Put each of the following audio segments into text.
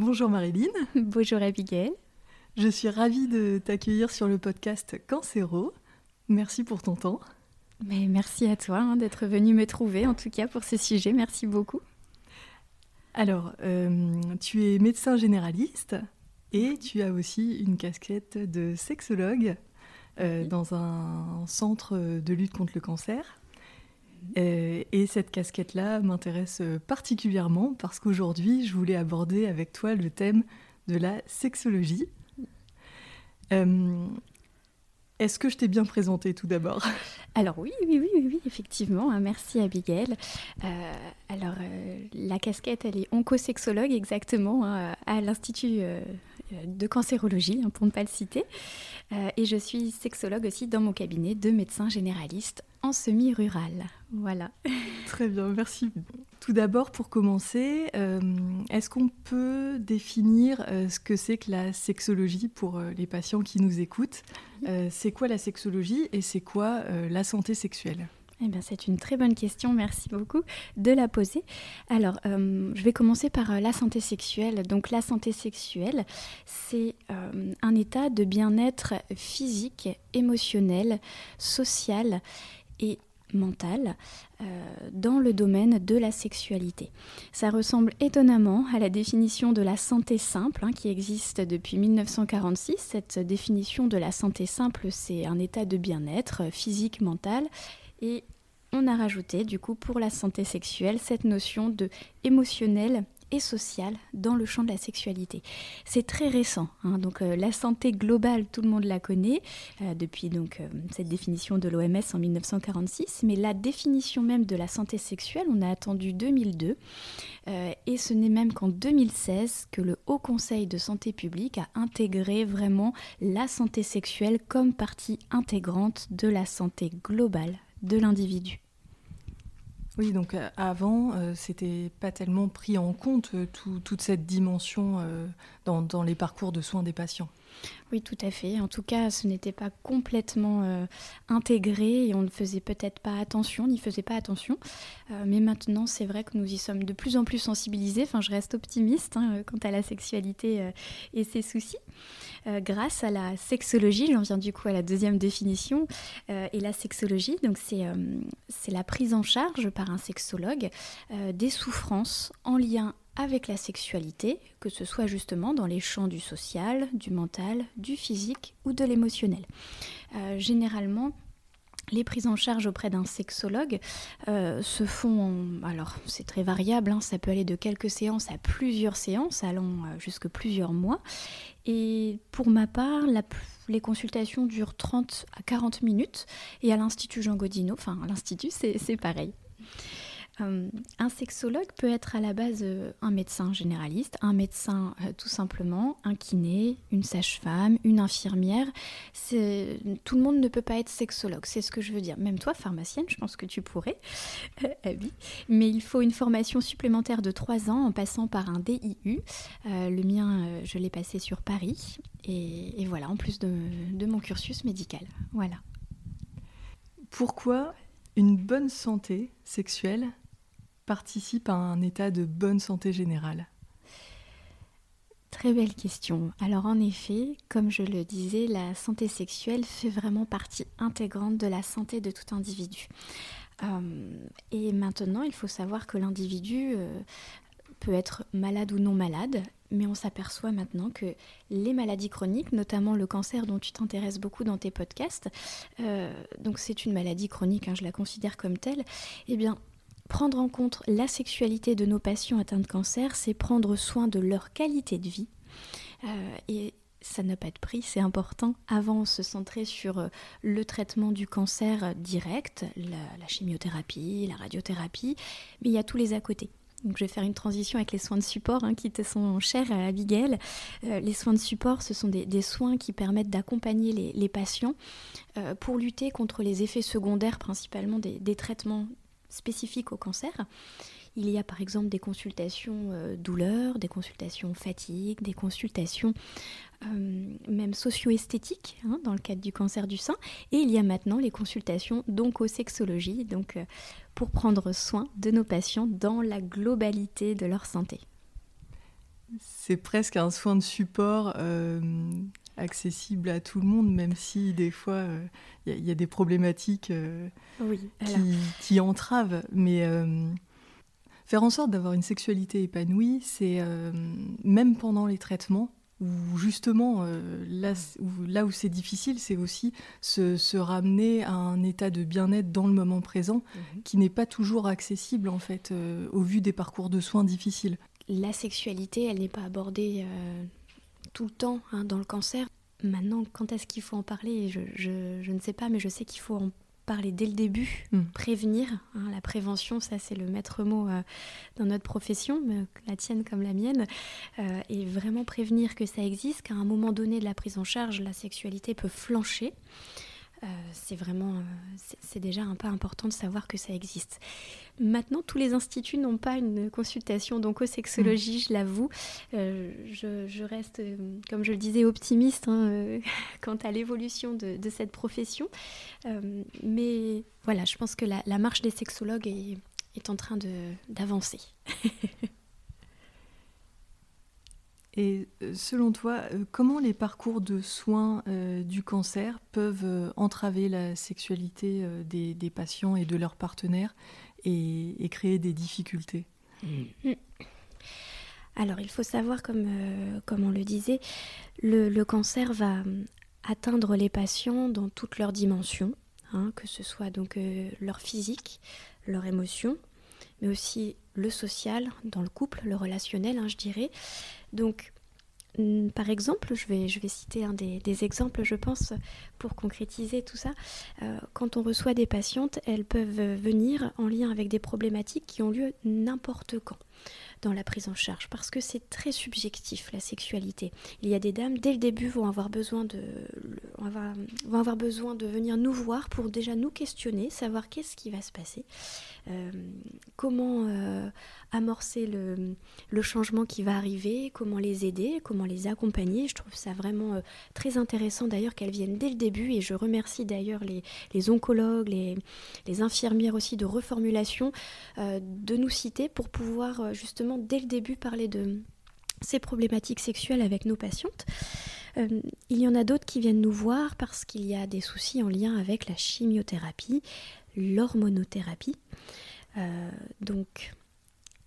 Bonjour Marilyn. Bonjour Abigail. Je suis ravie de t'accueillir sur le podcast Cancéro. Merci pour ton temps. Mais merci à toi hein, d'être venu me trouver, en tout cas pour ce sujet. Merci beaucoup. Alors, euh, tu es médecin généraliste et tu as aussi une casquette de sexologue euh, dans un centre de lutte contre le cancer. Euh, et cette casquette-là m'intéresse particulièrement parce qu'aujourd'hui, je voulais aborder avec toi le thème de la sexologie. Euh, est-ce que je t'ai bien présenté tout d'abord? Alors oui, oui, oui, oui, effectivement. Hein, merci Abigail. Euh, alors la casquette, elle est oncosexologue exactement hein, à l'Institut de cancérologie, hein, pour ne pas le citer. et je suis sexologue aussi dans mon cabinet de médecin généraliste en semi-rural. Voilà. Très bien, merci. Tout d'abord, pour commencer, euh, est-ce qu'on peut définir euh, ce que c'est que la sexologie pour euh, les patients qui nous écoutent? C'est quoi la sexologie et c'est quoi la santé sexuelle? Eh bien, c'est une très bonne question, merci beaucoup de la poser. Alors, je vais commencer par la santé sexuelle. Donc, la santé sexuelle, c'est un état de bien-être physique, émotionnel, social et mentale euh, dans le domaine de la sexualité. Ça ressemble étonnamment à la définition de la santé simple hein, qui existe depuis 1946. Cette définition de la santé simple, c'est un état de bien-être physique, mental et on a rajouté du coup pour la santé sexuelle cette notion de émotionnel et sociale dans le champ de la sexualité. C'est très récent, hein. donc euh, la santé globale, tout le monde la connaît euh, depuis donc euh, cette définition de l'OMS en 1946, mais la définition même de la santé sexuelle, on a attendu 2002, et ce n'est même qu'en 2016 que le Haut Conseil de santé publique a intégré vraiment la santé sexuelle comme partie intégrante de la santé globale de l'individu. Oui, donc euh, avant, euh, c'était pas tellement pris en compte euh, toute cette dimension dans, les parcours de soins des patients. Oui, tout à fait. En tout cas, ce n'était pas complètement euh, intégré et on ne faisait peut-être pas attention, n'y faisait pas attention. Euh, mais maintenant, c'est vrai que nous y sommes de plus en plus sensibilisés. Enfin, je reste optimiste hein, quant à la sexualité euh, et ses soucis. grâce à la sexologie, j'en viens du coup à la deuxième définition. et la sexologie, donc c'est c'est la prise en charge par un sexologue des souffrances en lien avec la sexualité, que ce soit justement dans les champs du social, du mental, du physique ou de l'émotionnel. Euh, généralement, les prises en charge auprès d'un sexologue euh, se font, alors c'est très variable, hein, ça peut aller de quelques séances à plusieurs séances, allant euh, jusque plusieurs mois. Et pour ma part, les consultations durent 30 à 40 minutes. Et à l'Institut Jean Godino, enfin l'Institut, c'est pareil. Euh, un sexologue peut être à la base euh, un médecin généraliste, un médecin euh, tout simplement, un kiné, une sage-femme, une infirmière. Tout le monde ne peut pas être sexologue, c'est ce que je veux dire. Même toi, pharmacienne, je pense que tu pourrais, oui. Mais il faut une formation supplémentaire de trois ans en passant par un DIU. le mien, je l'ai passé sur Paris. Et, voilà, en plus de, de mon cursus médical. Voilà. Pourquoi une bonne santé sexuelle participe à un état de bonne santé générale Très belle question. Alors en effet, comme je le disais, la santé sexuelle fait vraiment partie intégrante de la santé de tout individu. Euh, et maintenant, il faut savoir que l'individu euh, peut être malade ou non malade, mais on s'aperçoit maintenant que les maladies chroniques, notamment le cancer dont tu t'intéresses beaucoup dans tes podcasts, euh, donc c'est une maladie chronique, hein, je la considère comme telle, eh bien Prendre en compte la sexualité de nos patients atteints de cancer, c'est prendre soin de leur qualité de vie. Euh, et ça n'a pas de prix, c'est important. Avant, on se centrait sur euh, le traitement du cancer direct, la, chimiothérapie, la radiothérapie, mais il y a tous les à côté. Donc je vais faire une transition avec les soins de support hein, qui te sont chers à Abigail. Euh, les soins de support, ce sont des, soins qui permettent d'accompagner les, patients pour lutter contre les effets secondaires principalement des traitements spécifiques au cancer. Il y a par exemple des consultations euh, douleur, des consultations fatigue, des consultations euh, même socio-esthétiques hein, dans le cadre du cancer du sein. Et il y a maintenant les consultations d'oncosexologie, donc euh, pour prendre soin de nos patients dans la globalité de leur santé. c'est presque un soin de support accessible à tout le monde, même si des fois il y, a des problématiques qui, qui, entravent. Mais faire en sorte d'avoir une sexualité épanouie, c'est même pendant les traitements, où justement, euh, là, où, là où c'est difficile, c'est aussi se, ramener à un état de bien-être dans le moment présent mhm. qui n'est pas toujours accessible en fait euh, au vu des parcours de soins difficiles. La sexualité, elle n'est pas abordée euh, tout le temps hein, dans le cancer. Maintenant, quand est-ce qu'il faut en parler? Je, je, ne sais pas, mais je sais qu'il faut en parler dès le début, hmm. prévenir. Hein, la prévention, ça c'est le maître mot euh, dans notre profession, la tienne comme la mienne, euh, et vraiment prévenir que ça existe, qu'à un moment donné de la prise en charge, la sexualité peut flancher. Euh, c'est vraiment, euh, c'est déjà un pas important de savoir que ça existe. Maintenant, tous les instituts n'ont pas une consultation d'oncosexologie, mm. je l'avoue. Euh, je, reste, comme je le disais, optimiste hein, quant à l'évolution de, cette profession. mais voilà, je pense que la, marche des sexologues est, est en train d'avancer. Et euh, selon toi, euh, comment les parcours de soins euh, du cancer peuvent entraver la sexualité des, patients et de leurs partenaires et, créer des difficultés? Mm. Alors, il faut savoir, comme, comme on le disait, le, cancer va atteindre les patients dans toutes leurs dimensions, hein, que ce soit donc leur physique, leur émotion, mais aussi le social dans le couple, le relationnel, hein, je dirais. Donc, mm, par exemple, je vais, je vais citer un des, exemples, je pense, pour concrétiser tout ça. Euh, quand on reçoit des patientes, elles peuvent venir en lien avec des problématiques qui ont lieu n'importe quand dans la prise en charge parce que c'est très subjectif la sexualité. Il y a des dames dès le début vont avoir besoin de vont avoir besoin de venir nous voir pour déjà nous questionner, savoir qu'est-ce qui va se passer, euh, comment euh, amorcer le, changement qui va arriver, comment les aider, comment les accompagner. Je trouve ça vraiment euh, très intéressant d'ailleurs qu'elles viennent dès le début et je remercie d'ailleurs les, oncologues, les, infirmières aussi de reformulation de nous citer pour pouvoir justement dès le début parler de ces problématiques sexuelles avec nos patientes. Euh, il y en a d'autres qui viennent nous voir parce qu'il y a des soucis en lien avec la chimiothérapie, l'hormonothérapie. Euh, donc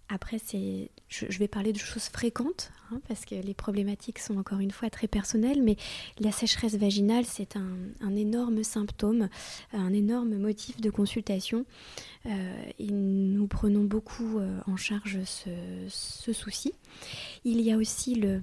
après, c'est, je, vais parler de choses fréquentes, hein, parce que les problématiques sont encore une fois très personnelles, mais la sécheresse vaginale, c'est un, énorme symptôme, un énorme motif de consultation. Euh, et nous prenons beaucoup en charge ce, souci. Il y a aussi le,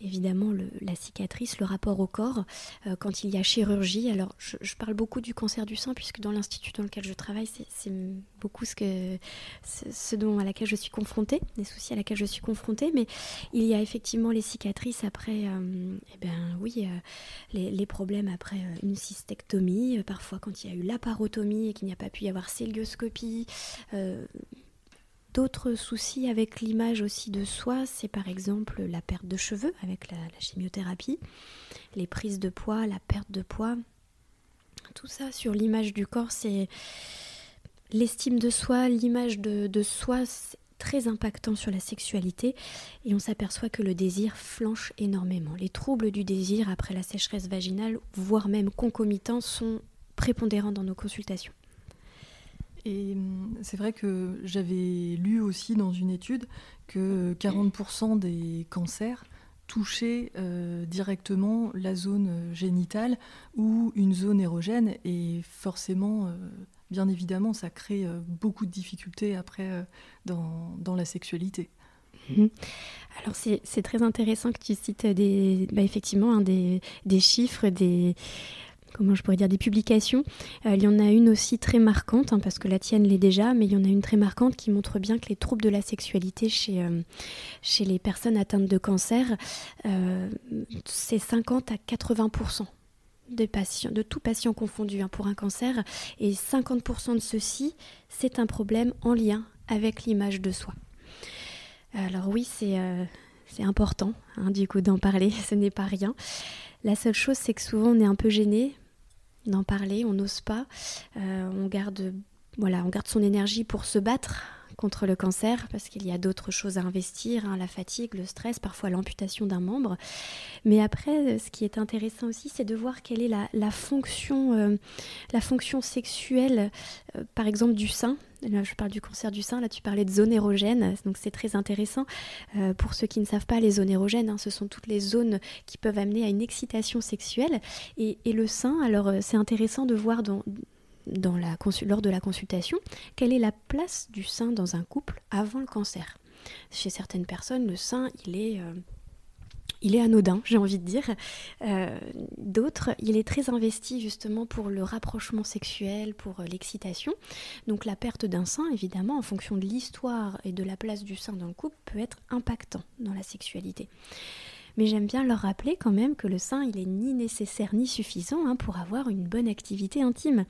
évidemment la cicatrice, le rapport au corps, euh, quand il y a chirurgie. Alors, je, parle beaucoup du cancer du sein, puisque dans l'institut dans lequel je travaille, c'est beaucoup ce, que, ce dont, à laquelle je suis confrontée, les soucis à laquelle je suis confrontée. Mais il y a effectivement les cicatrices après, euh, eh ben, oui, euh, les, les, problèmes après une cystectomie, parfois quand il y a eu laparotomie et qu'il n'y a pas pu y avoir célioscopie D'autres soucis avec l'image aussi de soi, c'est par exemple la perte de cheveux avec la, chimiothérapie, les prises de poids, la perte de poids. Tout ça sur l'image du corps, c'est l'estime de soi, l'image de, de soi, très impactant sur la sexualité et on s'aperçoit que le désir flanche énormément. Les troubles du désir après la sécheresse vaginale, voire même concomitants, sont prépondérants dans nos consultations. Et hum, c'est vrai que j'avais lu aussi dans une étude que 40% des cancers touchaient euh, directement la zone génitale ou une zone érogène. Et forcément, euh, bien évidemment, ça crée euh, beaucoup de difficultés après dans, la sexualité. Mhm. Alors c'est très intéressant que tu cites des, bah, effectivement hein, des, des, chiffres, des, comment je pourrais dire, des publications. Euh, il y en a une aussi très marquante, hein, parce que la tienne l'est déjà, mais il y en a une très marquante qui montre bien que les troubles de la sexualité chez, euh, chez les personnes atteintes de cancer, euh, c'est 50 à 80 de patients, de tout patient confondu hein, pour un cancer, et 50% de ceux-ci, c'est un problème en lien avec l'image de soi. Alors oui, c'est c'est important hein, du coup d'en parler, ce n'est pas rien. La seule chose, c'est que souvent on est un peu gêné d'en parler, on n'ose pas, euh, on garde voilà, on garde son énergie pour se battre contre le cancer parce qu'il y a d'autres choses à investir, hein, la fatigue, le stress, parfois l'amputation d'un membre. Mais après, ce qui est intéressant aussi, c'est de voir quelle est la, fonction, euh, la fonction sexuelle, euh, par exemple, du sein. Là, je parle du cancer du sein, là tu parlais de zones érogènes, donc c'est très intéressant. Euh, pour ceux qui ne savent pas, les zones érogènes, hein, ce sont toutes les zones qui peuvent amener à une excitation sexuelle. Et, le sein, alors c'est intéressant de voir dans, lors de la consultation, quelle est la place du sein dans un couple avant le cancer. Chez certaines personnes, le sein, il est, euh, il est anodin, j'ai envie de dire. Euh, d'autres, il est très investi justement pour le rapprochement sexuel, pour euh, l'excitation. Donc la perte d'un sein, évidemment, en fonction de l'histoire et de la place du sein dans le couple, peut être impactant dans la sexualité. Mais j'aime bien leur rappeler quand même que le sein, il est ni nécessaire ni suffisant hein, pour avoir une bonne activité intime.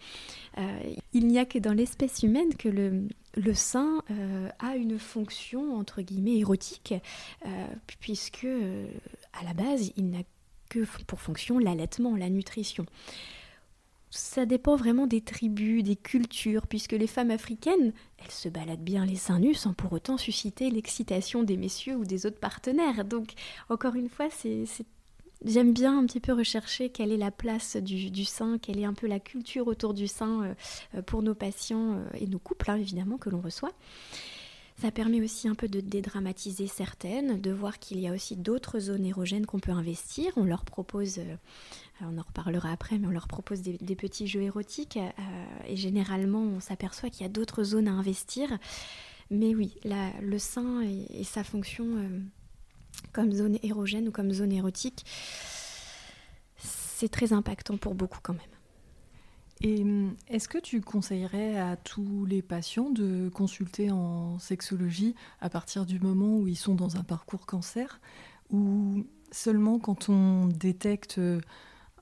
Euh, il n'y a que dans l'espèce humaine que le, sein euh, a une fonction entre guillemets érotique, euh, puisque à la base, il n'a que pour fonction l'allaitement, la nutrition ça dépend vraiment des tribus, des cultures, puisque les femmes africaines, elles se baladent bien les seins nus sans pour autant susciter l'excitation des messieurs ou des autres partenaires. Donc, encore une fois, c'est, j'aime bien un petit peu rechercher quelle est la place du, sein, quelle est un peu la culture autour du sein euh, pour nos patients euh, et nos couples, hein, évidemment, que l'on reçoit. Ça permet aussi un peu de dédramatiser certaines, de voir qu'il y a aussi d'autres zones érogènes qu'on peut investir. On leur propose, euh, on en reparlera après, mais on leur propose des, petits jeux érotiques euh, et généralement on s'aperçoit qu'il y a d'autres zones à investir. Mais oui, le sein et, sa fonction euh, comme zone érogène ou comme zone érotique, c'est très impactant pour beaucoup quand même. Et hum, est-ce que tu conseillerais à tous les patients de consulter en sexologie à partir du moment où ils sont dans un parcours cancer ou seulement quand on détecte euh,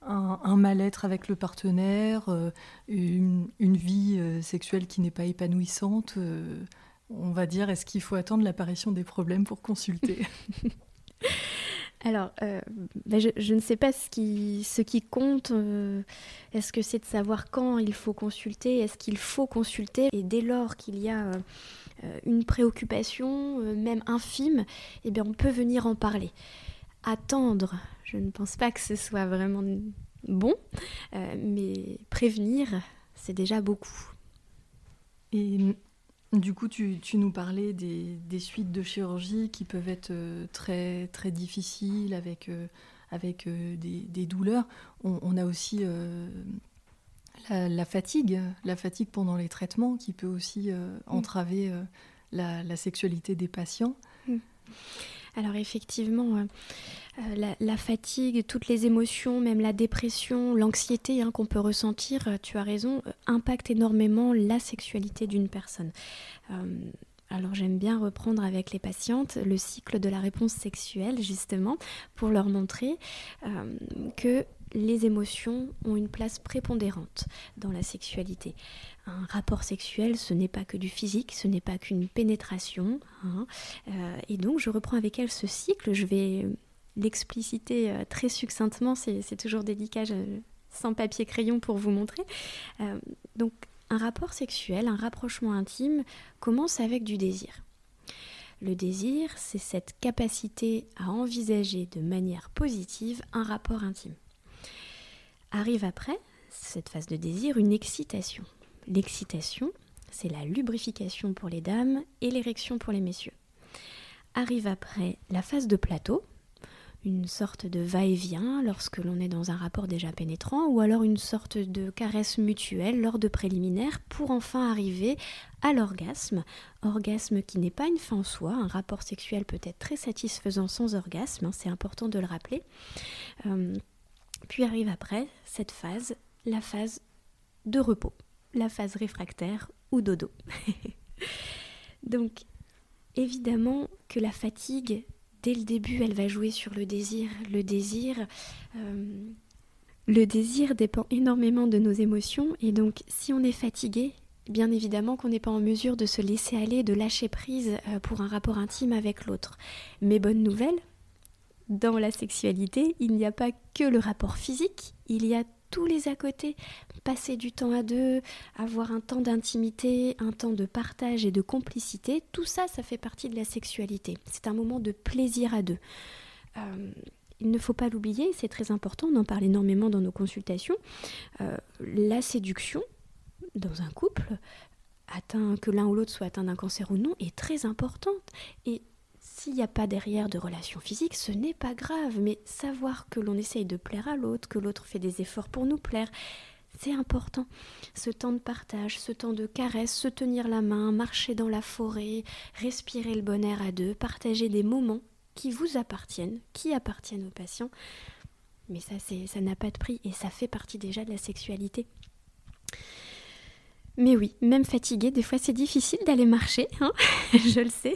un, mal-être avec le partenaire, euh, une, vie euh, sexuelle qui n'est pas épanouissante On va dire, est-ce qu'il faut attendre l'apparition des problèmes pour consulter? Alors, euh, ben, je, ne sais pas ce qui, compte. Euh, est-ce que c'est de savoir quand il faut consulter Est-ce qu'il faut consulter Et dès lors qu'il y a euh, une préoccupation, même infime, eh bien, on peut venir en parler. Attendre, je ne pense pas que ce soit vraiment bon, mais prévenir, c'est déjà beaucoup. Du coup, tu, nous parlais des, suites de chirurgie qui peuvent être euh, très, très difficiles avec, euh, avec euh, des, douleurs. On, a aussi la, fatigue, la fatigue pendant les traitements qui peut aussi entraver la, sexualité des patients. Mmh. Alors effectivement, euh, euh, la, fatigue, toutes les émotions, même la dépression, l'anxiété hein, qu'on peut ressentir, euh, tu as raison, impactent énormément la sexualité d'une personne. alors j'aime bien reprendre avec les patientes le cycle de la réponse sexuelle, justement, pour leur montrer que les émotions ont une place prépondérante dans la sexualité. Un rapport sexuel, ce n'est pas que du physique, ce n'est pas qu'une pénétration. Hein. Euh, et donc, je reprends avec elle ce cycle. Je vais l'expliciter euh, très succinctement, c'est toujours délicat, sans papier-crayon pour vous montrer. Euh, donc, un rapport sexuel, un rapprochement intime commence avec du désir. Le désir, c'est cette capacité à envisager de manière positive un rapport intime. Arrive après, cette phase de désir, une excitation. L'excitation, c'est la lubrification pour les dames et l'érection pour les messieurs. Arrive après la phase de plateau, une sorte de va-et-vient lorsque l'on est dans un rapport déjà pénétrant, ou alors une sorte de caresse mutuelle lors de préliminaires pour enfin arriver à l'orgasme. Orgasme qui n'est pas une fin en soi, un rapport sexuel peut être très satisfaisant sans orgasme, hein, c'est important de le rappeler. Euh, puis arrive après cette phase, la phase de repos, la phase réfractaire ou dodo. Donc évidemment que la fatigue, dès le début, elle va jouer sur le désir. Le désir, euh, le désir dépend énormément de nos émotions et donc si on est fatigué, bien évidemment qu'on n'est pas en mesure de se laisser aller, de lâcher prise euh, pour un rapport intime avec l'autre. Mais bonne nouvelle, dans la sexualité, il n'y a pas que le rapport physique, il y a tous les à côté, passer du temps à deux, avoir un temps d'intimité, un temps de partage et de complicité, tout ça, ça fait partie de la sexualité. C'est un moment de plaisir à deux. Euh, il ne faut pas l'oublier, c'est très important, on en parle énormément dans nos consultations. Euh, la séduction dans un couple, atteint, que l'un ou l'autre soit atteint d'un cancer ou non, est très importante. S'il n'y a pas derrière de relation physique, ce n'est pas grave, mais savoir que l'on essaye de plaire à l'autre, que l'autre fait des efforts pour nous plaire, c'est important. Ce temps de partage, ce temps de caresse, se tenir la main, marcher dans la forêt, respirer le bon air à deux, partager des moments qui vous appartiennent, qui appartiennent aux patients. Mais ça, ça n'a pas de prix et ça fait partie déjà de la sexualité. Mais oui, même fatigué, des fois c'est difficile d'aller marcher, hein je le sais.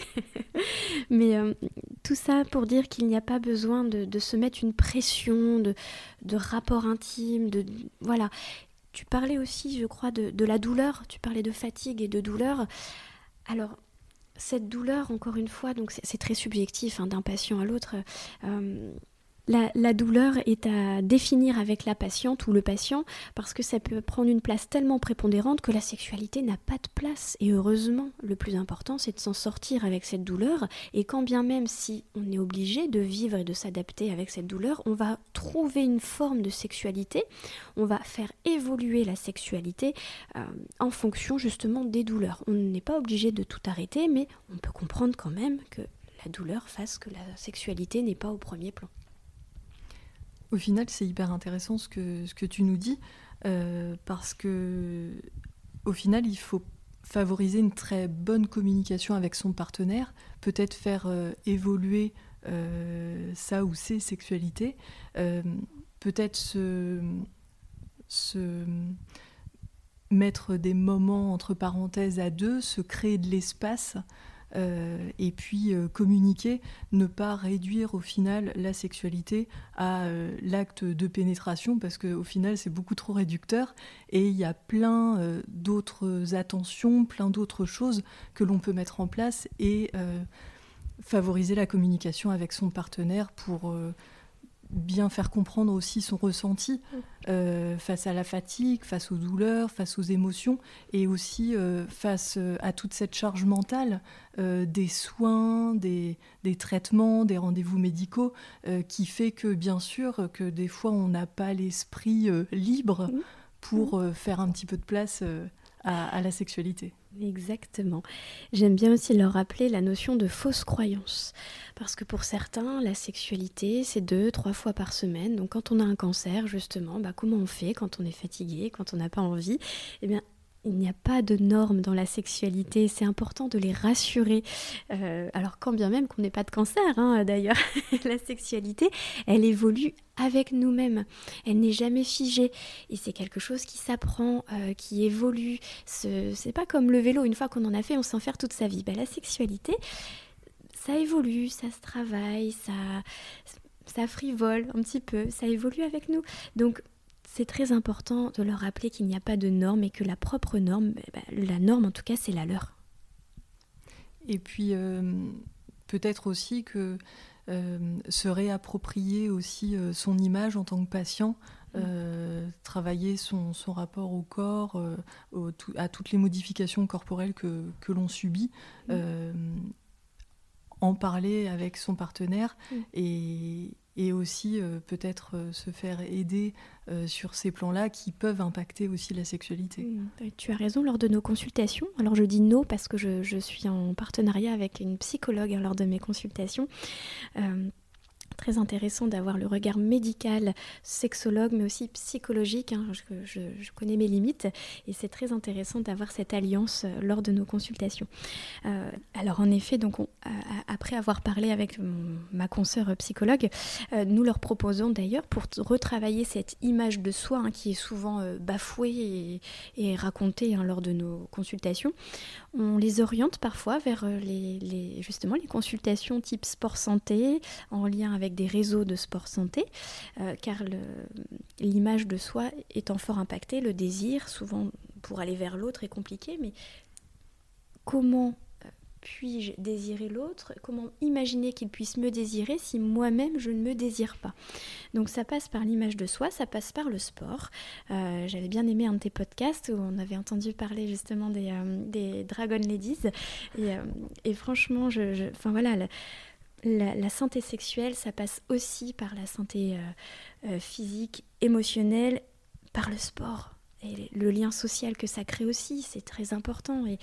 Mais euh, tout ça pour dire qu'il n'y a pas besoin de, se mettre une pression de, de rapport intime, de voilà. Tu parlais aussi, je crois, de, la douleur. Tu parlais de fatigue et de douleur. Alors, cette douleur, encore une fois, donc c'est très subjectif hein, d'un patient à l'autre. Euh, la, douleur est à définir avec la patiente ou le patient parce que ça peut prendre une place tellement prépondérante que la sexualité n'a pas de place. Et heureusement, le plus important, c'est de s'en sortir avec cette douleur. Et quand bien même si on est obligé de vivre et de s'adapter avec cette douleur, on va trouver une forme de sexualité, on va faire évoluer la sexualité euh, en fonction justement des douleurs. On n'est pas obligé de tout arrêter, mais on peut comprendre quand même que la douleur fasse que la sexualité n'est pas au premier plan. Au final, c'est hyper intéressant ce que, ce que tu nous dis, euh, parce que au final, il faut favoriser une très bonne communication avec son partenaire, peut-être faire euh, évoluer euh, sa ou ses sexualités, peut-être se, se mettre des moments entre parenthèses à deux, se créer de l'espace euh, et puis euh, communiquer, ne pas réduire au final la sexualité à euh, l'acte de pénétration parce qu'au final c'est beaucoup trop réducteur. Et il y a plein d'autres attentions, plein d'autres choses que l'on peut mettre en place et favoriser la communication avec son partenaire pour bien faire comprendre aussi son ressenti euh, face à la fatigue, face aux douleurs, face aux émotions et aussi euh, face euh, à toute cette charge mentale des soins, des, traitements, des rendez-vous médicaux qui fait que bien sûr que des fois on n'a pas l'esprit libre mm. pour mm. faire un petit peu de place à la sexualité. Exactement. J'aime bien aussi leur rappeler la notion de fausse croyance. Parce que pour certains, la sexualité, c'est deux, trois fois par semaine. Donc quand on a un cancer, justement, bah, comment on fait quand on est fatigué, quand on n'a pas envie? Eh bien, il n'y a pas de normes dans la sexualité, c'est important de les rassurer. Euh, alors quand bien même qu'on n'ait pas de cancer, hein, d'ailleurs, la sexualité, elle évolue avec nous-mêmes. Elle n'est jamais figée et c'est quelque chose qui s'apprend, euh, qui évolue. C'est pas comme le vélo, une fois qu'on en a fait, on s'en fait toute sa vie. Ben, la sexualité, ça évolue, ça se travaille, ça, ça frivole un petit peu, ça évolue avec nous. Donc c'est très important de leur rappeler qu'il n'y a pas de norme et que la propre norme, eh ben, la norme en tout cas, c'est la leur. Et puis euh, peut-être aussi que euh, se réapproprier aussi euh, son image en tant que patient, mmh. travailler son, rapport au corps, à toutes les modifications corporelles que, l'on subit. Mmh. en parler avec son partenaire mmh. et, et aussi euh, peut-être euh, se faire aider euh, sur ces plans-là qui peuvent impacter aussi la sexualité. Tu as raison, lors de nos consultations, alors je dis non parce que je, suis en partenariat avec une psychologue hein, lors de mes consultations, très intéressant d'avoir le regard médical, sexologue, mais aussi psychologique. Hein. Je, connais mes limites et c'est très intéressant d'avoir cette alliance lors de nos consultations. Alors en effet, donc après avoir parlé avec ma consoeur psychologue, euh, nous leur proposons d'ailleurs pour retravailler cette image de soi hein, qui est souvent bafouée et, racontée hein, lors de nos consultations, on les oriente parfois vers les, justement les consultations type sport santé en lien avec des réseaux de sport santé, euh, car l'image de soi étant fort impactée, le désir, souvent pour aller vers l'autre, est compliqué, mais comment euh, puis-je désirer l'autre? Comment imaginer qu'il puisse me désirer si moi-même je ne me désire pas? Donc ça passe par l'image de soi, ça passe par le sport. Euh, j'avais bien aimé un de tes podcasts où on avait entendu parler justement des, euh, Dragon Ladies. Et, euh, franchement, enfin. La, santé sexuelle, ça passe aussi par la santé physique, émotionnelle, par le sport et le lien social que ça crée aussi, c'est très important. Et,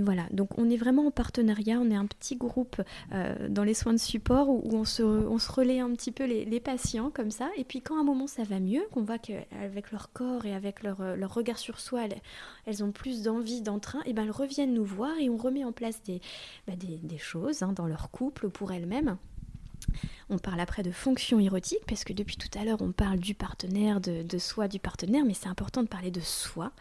voilà, donc on est vraiment en partenariat, on est un petit groupe euh, dans les soins de support où, on, se, on se relaie un petit peu les, patients comme ça. Et puis quand à un moment ça va mieux, qu'on voit qu'avec leur corps et avec leur, euh, leur regard sur soi, elles, ont plus d'envie, d'entrain, et ben elles reviennent nous voir et on remet en place des, bah, des, choses hein, dans leur couple pour elles-mêmes. On parle après de fonction érotique, parce que depuis tout à l'heure, on parle du partenaire, de, de soi, du partenaire, mais c'est important de parler de soi.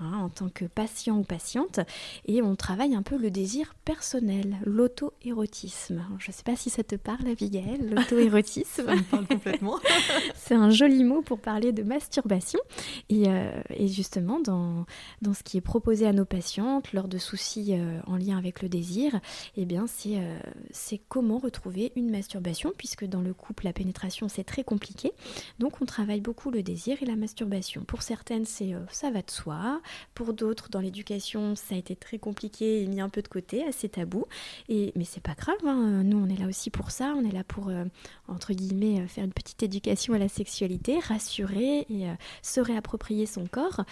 Hein, en tant que patient ou patiente, et on travaille un peu le désir personnel, l'auto-érotisme. Je ne sais pas si ça te parle, Abigail, l'auto-érotisme. ça me parle complètement. C'est un joli mot pour parler de masturbation. Et, euh, justement, dans, dans, ce qui est proposé à nos patientes lors de soucis euh, en lien avec le désir, eh bien, euh, c'est comment retrouver une masturbation, puisque dans le couple, la pénétration, c'est très compliqué. Donc, on travaille beaucoup le désir et la masturbation. Pour certaines, c'est ça va de soi. Pour d'autres, dans l'éducation, ça a été très compliqué et mis un peu de côté, assez tabou. Et, mais c'est pas grave, hein. nous on est là aussi pour ça, on est là pour, euh, entre guillemets, euh, faire une petite éducation à la sexualité, rassurer et euh, se réapproprier son corps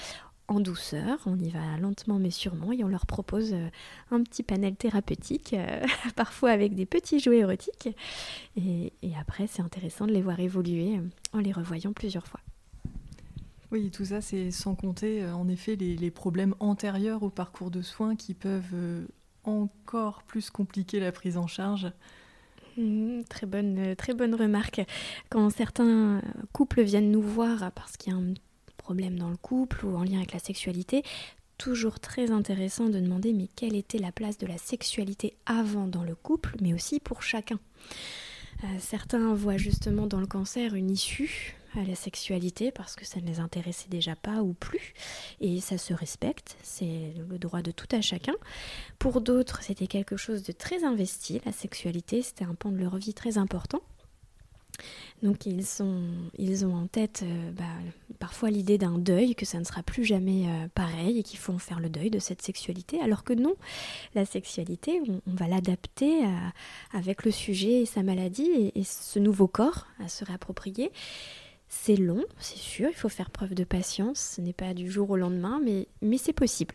en douceur, on y va lentement mais sûrement et on leur propose un petit panel thérapeutique, parfois avec des petits jouets érotiques. et après, c'est intéressant de les voir évoluer en les revoyant plusieurs fois. Oui, tout ça, c'est sans compter euh, en effet les, problèmes antérieurs au parcours de soins qui peuvent euh, encore plus compliquer la prise en charge. Mmh, très, bonne, euh, très bonne remarque. Quand certains couples viennent nous voir parce qu'il y a un problème dans le couple ou en lien avec la sexualité, toujours très intéressant de demander mais quelle était la place de la sexualité avant dans le couple, mais aussi pour chacun? certains voient justement dans le cancer une issue, à la sexualité parce que ça ne les intéressait déjà pas ou plus. Et ça se respecte, c'est le droit de tout à chacun. Pour d'autres, c'était quelque chose de très investi, la sexualité, c'était un pan de leur vie très important. Donc ils, sont, ils ont en tête euh, bah, parfois l'idée d'un deuil, que ça ne sera plus jamais euh, pareil et qu'il faut en faire le deuil de cette sexualité, alors que non, la sexualité, on, va l'adapter avec le sujet et sa maladie et, ce nouveau corps à se réapproprier. C'est long, c'est sûr, il faut faire preuve de patience, ce n'est pas du jour au lendemain, mais, c'est possible.